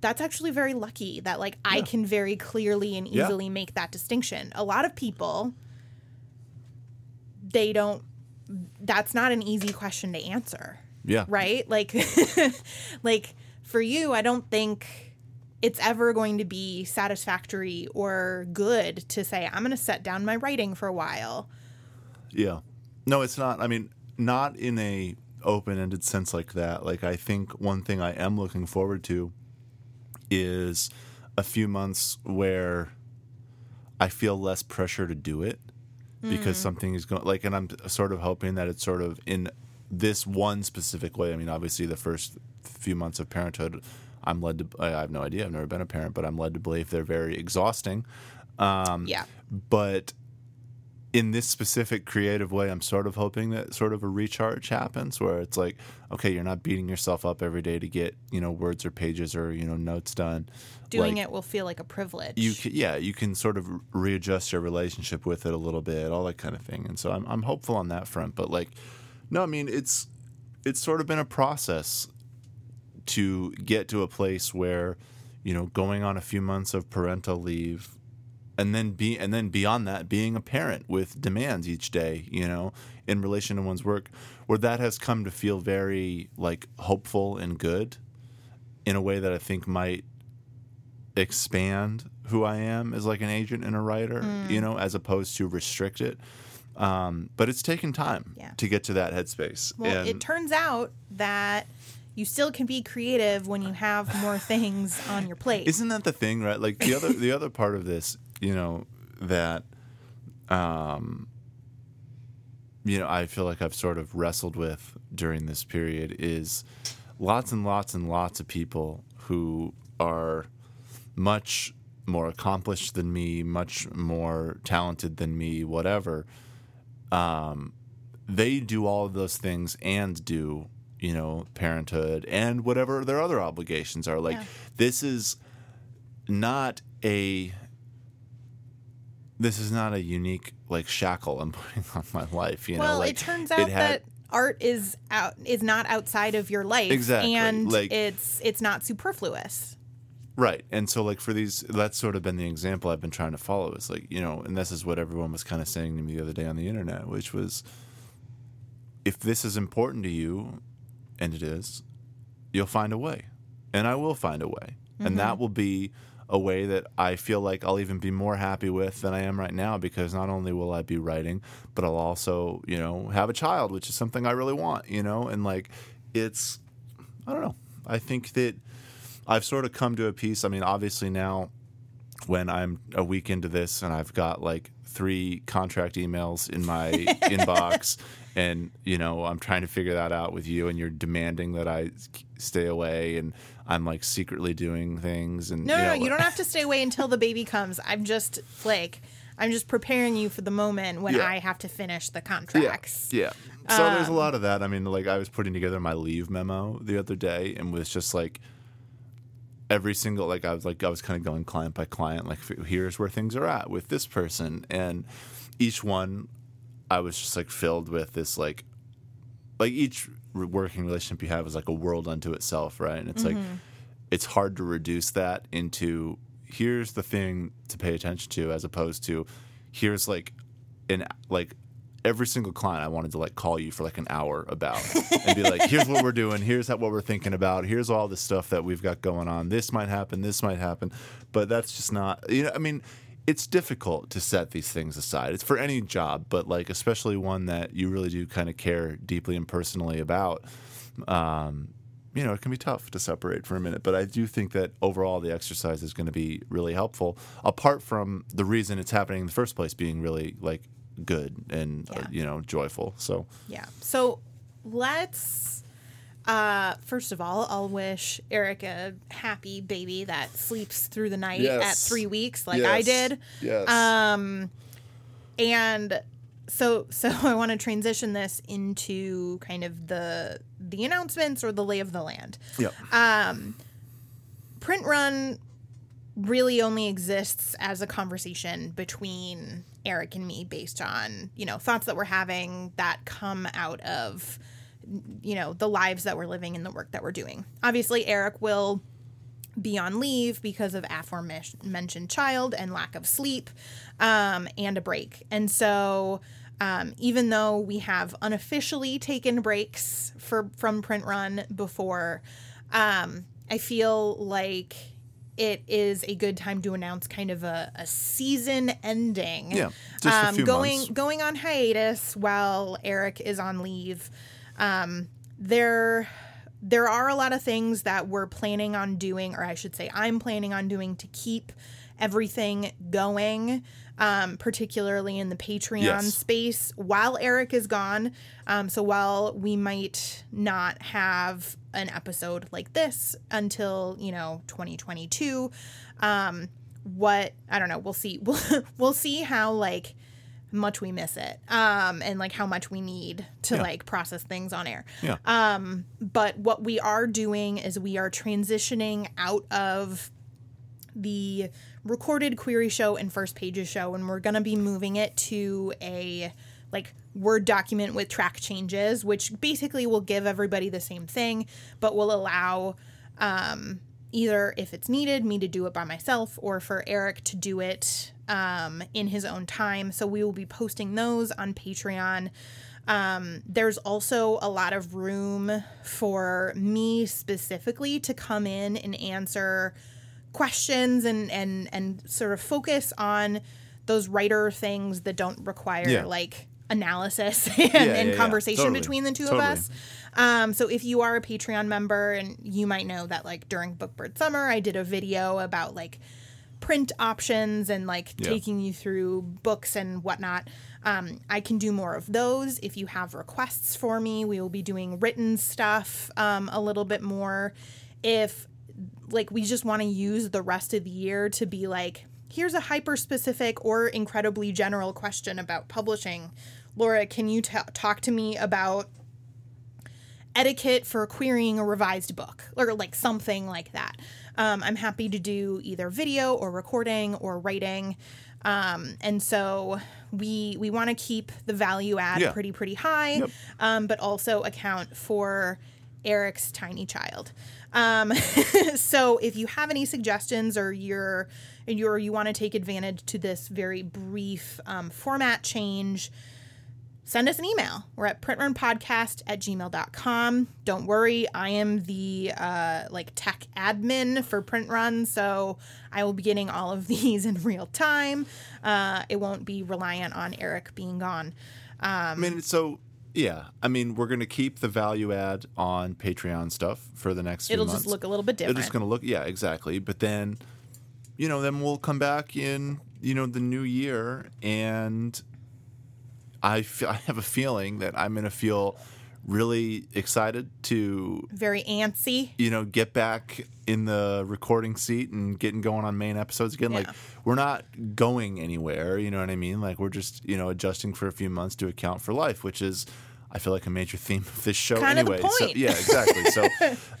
that's actually very lucky that like i can very clearly and Yeah. easily make that distinction a lot of people they don't that's not an easy question to answer Yeah. right? Like, [laughs] like for you, I don't think it's ever going to be satisfactory or good to say I'm going to set down my writing for a while. Yeah. No, it's not. I mean, not in a open-ended sense like that. Like I think one thing I am looking forward to is a few months where I feel less pressure to do it because mm. something is going like and I'm sort of hoping that it's sort of in this one specific way. I mean, obviously the first few months of parenthood I'm led to I have no idea. I've never been a parent, but I'm led to believe they're very exhausting. Um, Yeah. but in this specific creative way, I'm sort of hoping that sort of a recharge happens where it's like, okay, you're not beating yourself up every day to get, you know, words or pages or, you know, notes done. Doing Like, it will feel like a privilege. You can, yeah, you can sort of readjust your relationship with it a little bit, all that kind of thing. And so I'm, I'm hopeful on that front. But like, no, I mean, it's, it's sort of been a process to get to a place where, you know, going on a few months of parental leave and then be and then beyond that being a parent with demands each day you know in relation to one's work where that has come to feel very like hopeful and good in a way that i think might expand who i am as like an agent and a writer you mm. know as opposed to restrict it um, but it's taken time Yeah. to get to that headspace well, and it turns out that you still can be creative when you have more things on your plate. Isn't that the thing, right? Like the other the other part of this, you know, that um you know, I feel like I've sort of wrestled with during this period is lots and lots and lots of people who are much more accomplished than me, much more talented than me, whatever. Um, they do all of those things and do, you know, parenthood and whatever their other obligations are. Like Yeah. this is not a this is not a unique like shackle I'm [laughs] putting on my life. You well, know, like it turns out it had- that art is out is not outside of your life, Exactly, and like- it's it's not superfluous. Right. And so like for these that's sort of been the example I've been trying to follow is like, you know, and this is what everyone was kind of saying to me the other day on the internet, which was if this is important to you, and it is, you'll find a way. And I will find a way. And that mm-hmm. will be a way that I feel like I'll even be more happy with than I am right now because not only will I be writing, but I'll also, you know, have a child, which is something I really want, you know, and like it's I don't know. I think that I've sort of come to a piece. I mean, obviously now when I'm a week into this and I've got like three contract emails in my [laughs] inbox and you know I'm trying to figure that out with you and you're demanding that I stay away and I'm like secretly doing things and No, you no, know, no, you don't have to [laughs] stay away until the baby comes. I'm just like I'm just preparing you for the moment when Yeah. I have to finish the yeah, contracts. yeah. So Um, there's a lot of that. I mean, like I was putting together my leave memo the other day and was just like every single like I was like I was kind of going client by client like here's where things are at with this person and each one I was just like filled with this like like each working relationship you have is like a world unto itself, right? And it's like mm-hmm. it's hard to reduce that into here's the thing to pay attention to as opposed to here's like an like every single client I wanted to like call you for like an hour about and be like here's what we're doing. Here's what we're thinking about. Here's all the stuff that we've got going on. This might happen. This might happen. But that's just not you know I mean it's difficult to set these things aside. It's for any job but like especially one that you really do kind of care deeply and personally about um, you know, it can be tough to separate for a minute, but I do think that overall the exercise is going to be really helpful. Apart from the reason it's happening in the first place being really like good and uh, you know joyful. So Yeah. So let's uh first of all, I'll wish Eric a happy baby that sleeps through the night at three weeks like I did. Yes. Um and so so [laughs] I want to transition this into kind of the the announcements or the lay of the land. yep. Um, print Run really only exists as a conversation between Eric and me based on, you know, thoughts that we're having that come out of you know, the lives that we're living and the work that we're doing. Obviously, Eric will be on leave because of aforementioned child and lack of sleep um, and a break. And so um, even though we have unofficially taken breaks for from print run before, um, I feel like it is a good time to announce kind of a, a season ending. Yeah, just a um, few going months. going on hiatus while Eric is on leave. Um, there there are a lot of things that we're planning on doing, or I should say, I'm planning on doing to keep everything going, um, particularly in the Patreon Yes. space while Eric is gone. Um, so while we might not have an episode like this until you know 2022, um, what I don't know, we'll see. [laughs] We'll we'll see how like much we miss it um and like how much we need to Yeah. like process things on air Yeah. um but what we are doing is we are transitioning out of the recorded query show and first pages show and we're going to be moving it to a like word document with track changes which basically will give everybody the same thing but will allow um either if it's needed me to do it by myself or for Eric to do it um in his own time so we will be posting those on Patreon um, there's also a lot of room for me specifically to come in and answer questions and and and sort of focus on those writer things that don't require Yeah. like analysis [laughs] and, yeah, and yeah. conversation Totally. between the two Totally. of us. Um, so if you are a Patreon member, and you might know that like during Bookbird Summer, I did a video about like print options and like Yeah. taking you through books and whatnot. Um, I can do more of those. If you have requests for me, we will be doing written stuff um, a little bit more. If like we just want to use the rest of the year to be like, here's a hyper specific or incredibly general question about publishing. Laura, can you ta talk to me about etiquette for querying a revised book or like something like that. Um, I'm happy to do either video or recording or writing. Um, and so we we want to keep the value add Yeah. pretty pretty high, Yep. um, but also account for Eric's tiny child. Um, [laughs] so if you have any suggestions or you're or you want to take advantage to this very brief um, format change, send us an email. We're at printrunpodcast at gmail.com. Don't worry, I am the uh, like tech admin for Print Run, so I will be getting all of [laughs] these in real time. Uh, it won't be reliant on Eric being gone. I mean, so yeah. I mean, we're gonna keep the value add on Patreon stuff for the next. It'll just look a little bit different. It's just gonna look, yeah, exactly. But then, you know, then we'll come back in, you know, the new year, and I feel, I have a feeling that I'm gonna feel really excited to Very antsy. you know, get back in the recording seat and getting going on main episodes again. Like we're not going anywhere, you know what I mean? Like we're just, you know, adjusting for a few months to account for life, which is I feel like a major [laughs] theme of this show Kind anyway. So yeah, exactly. So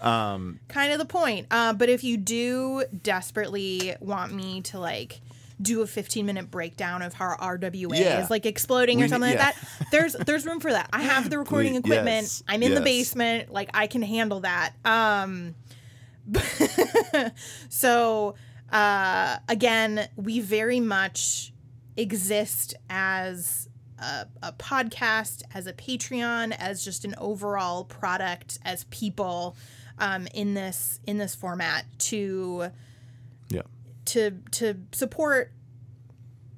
[laughs] kind of the point. Uh, but if you do desperately want me to like do a 15 minute breakdown of how RWA Yeah. is like exploding We or something yeah. like that, there's there's room for that. I have the [laughs] recording We- equipment. yes, I'm in the basement. Like I can handle that. Um, [laughs] so uh, again, we very much exist as a, a podcast, as a Patreon, as just an overall product, as people um, in this in this format to. To to support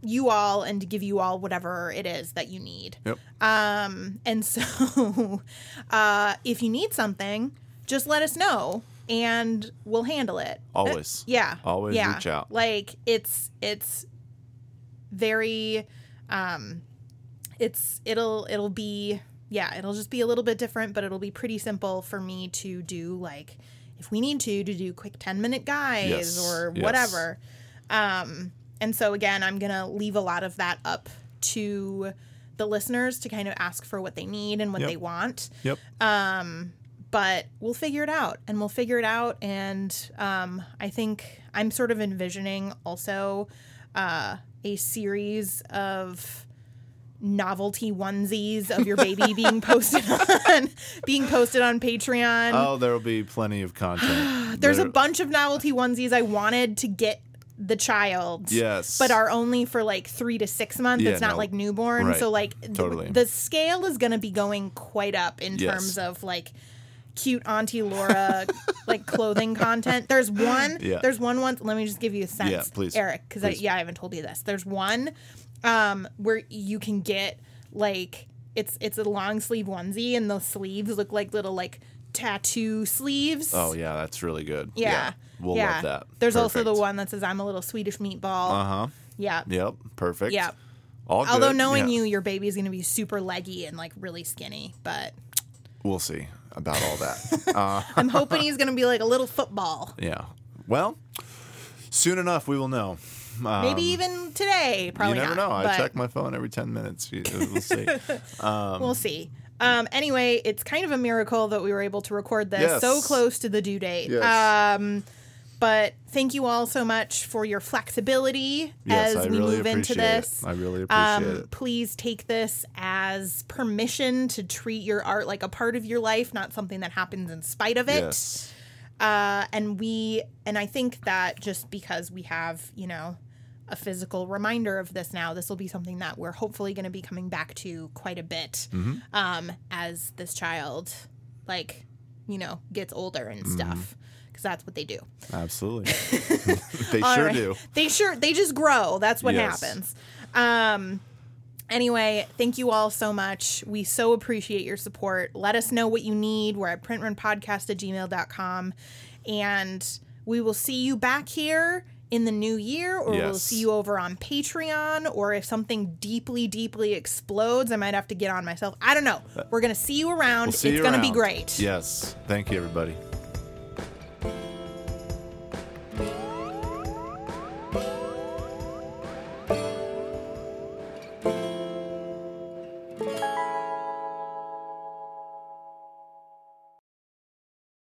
you all and to give you all whatever it is that you need. Yep. Um, and [laughs] so uh, if you need something, just let us know and we'll handle it. Always. Yeah. Always yeah. reach out. Like it's it's very um it's it'll it'll be yeah, it'll just be a little bit different, but it'll be pretty simple for me to do like if we need to to do quick 10 minute guides Yes, or yes. whatever. Um and so again, I'm going to leave a lot of that up to the listeners to kind of ask for what they need and what Yep. they want Yep. um, but we'll figure it out and we'll figure it out and um, i think i'm sort of envisioning also uh, a series of novelty onesies of your baby [laughs] being posted on being posted on patreon oh, there will be plenty of content. [gasps] there's a bunch of novelty onesies i wanted to get the child. Yes. But are only for like three to six months. Yeah, it's not no. like newborn. Right. So like th- Totally. the scale is going to be going quite up in Yes. terms of like cute Auntie Laura [laughs] like clothing content. There's one. Yeah. There's one one. Let me just give you a sense, Yeah, please. Eric, because I, yeah, I haven't told you this. There's one um, where you can get like it's it's a long sleeve onesie, and the sleeves look like little like tattoo sleeves. Oh yeah, that's really good. Yeah. we'll yeah. love that. There's also the one that says I'm a little Swedish meatball. Uh huh. yeah. Yep. Perfect. Yeah. All Although good. knowing Yeah. you, your baby is going to be super leggy and like really skinny, but we'll see about all that. [laughs] uh, I'm hoping he's going to be like a little football. [laughs] yeah. Well, soon enough we will know. Um, Maybe even today. Probably you never not, know. I check my phone every ten minutes. We'll see. [laughs] We'll see. Um, anyway, it's kind of a miracle that we were able to record this Yes. so close to the due date. Yes. Um, but thank you all so much for your flexibility yes, as I we really move into this. It. I really appreciate Um, it. please take this as permission to treat your art like a part of your life, not something that happens in spite of it. Yes. Uh, and we, and I think that just because we have, you know, a physical reminder of this now, this will be something that we're hopefully going to be coming back to quite a bit Mm-hmm. um, as this child, like, you know, gets older and Mm-hmm. stuff. Because that's what they do. Absolutely. [laughs] [laughs] they sure right. do. They sure they just grow. That's what Yes. happens. Um anyway, thank you all so much. We so appreciate your support. Let us know what you need. We're at printrunpodcast at gmail.com. And we will see you back here in the new year, or we'll see you over on Patreon, or if something deeply, deeply explodes, I might have to get on myself. I don't know. Uh, We're gonna see you around. We'll see it's you gonna be great. Yes. Thank you, everybody.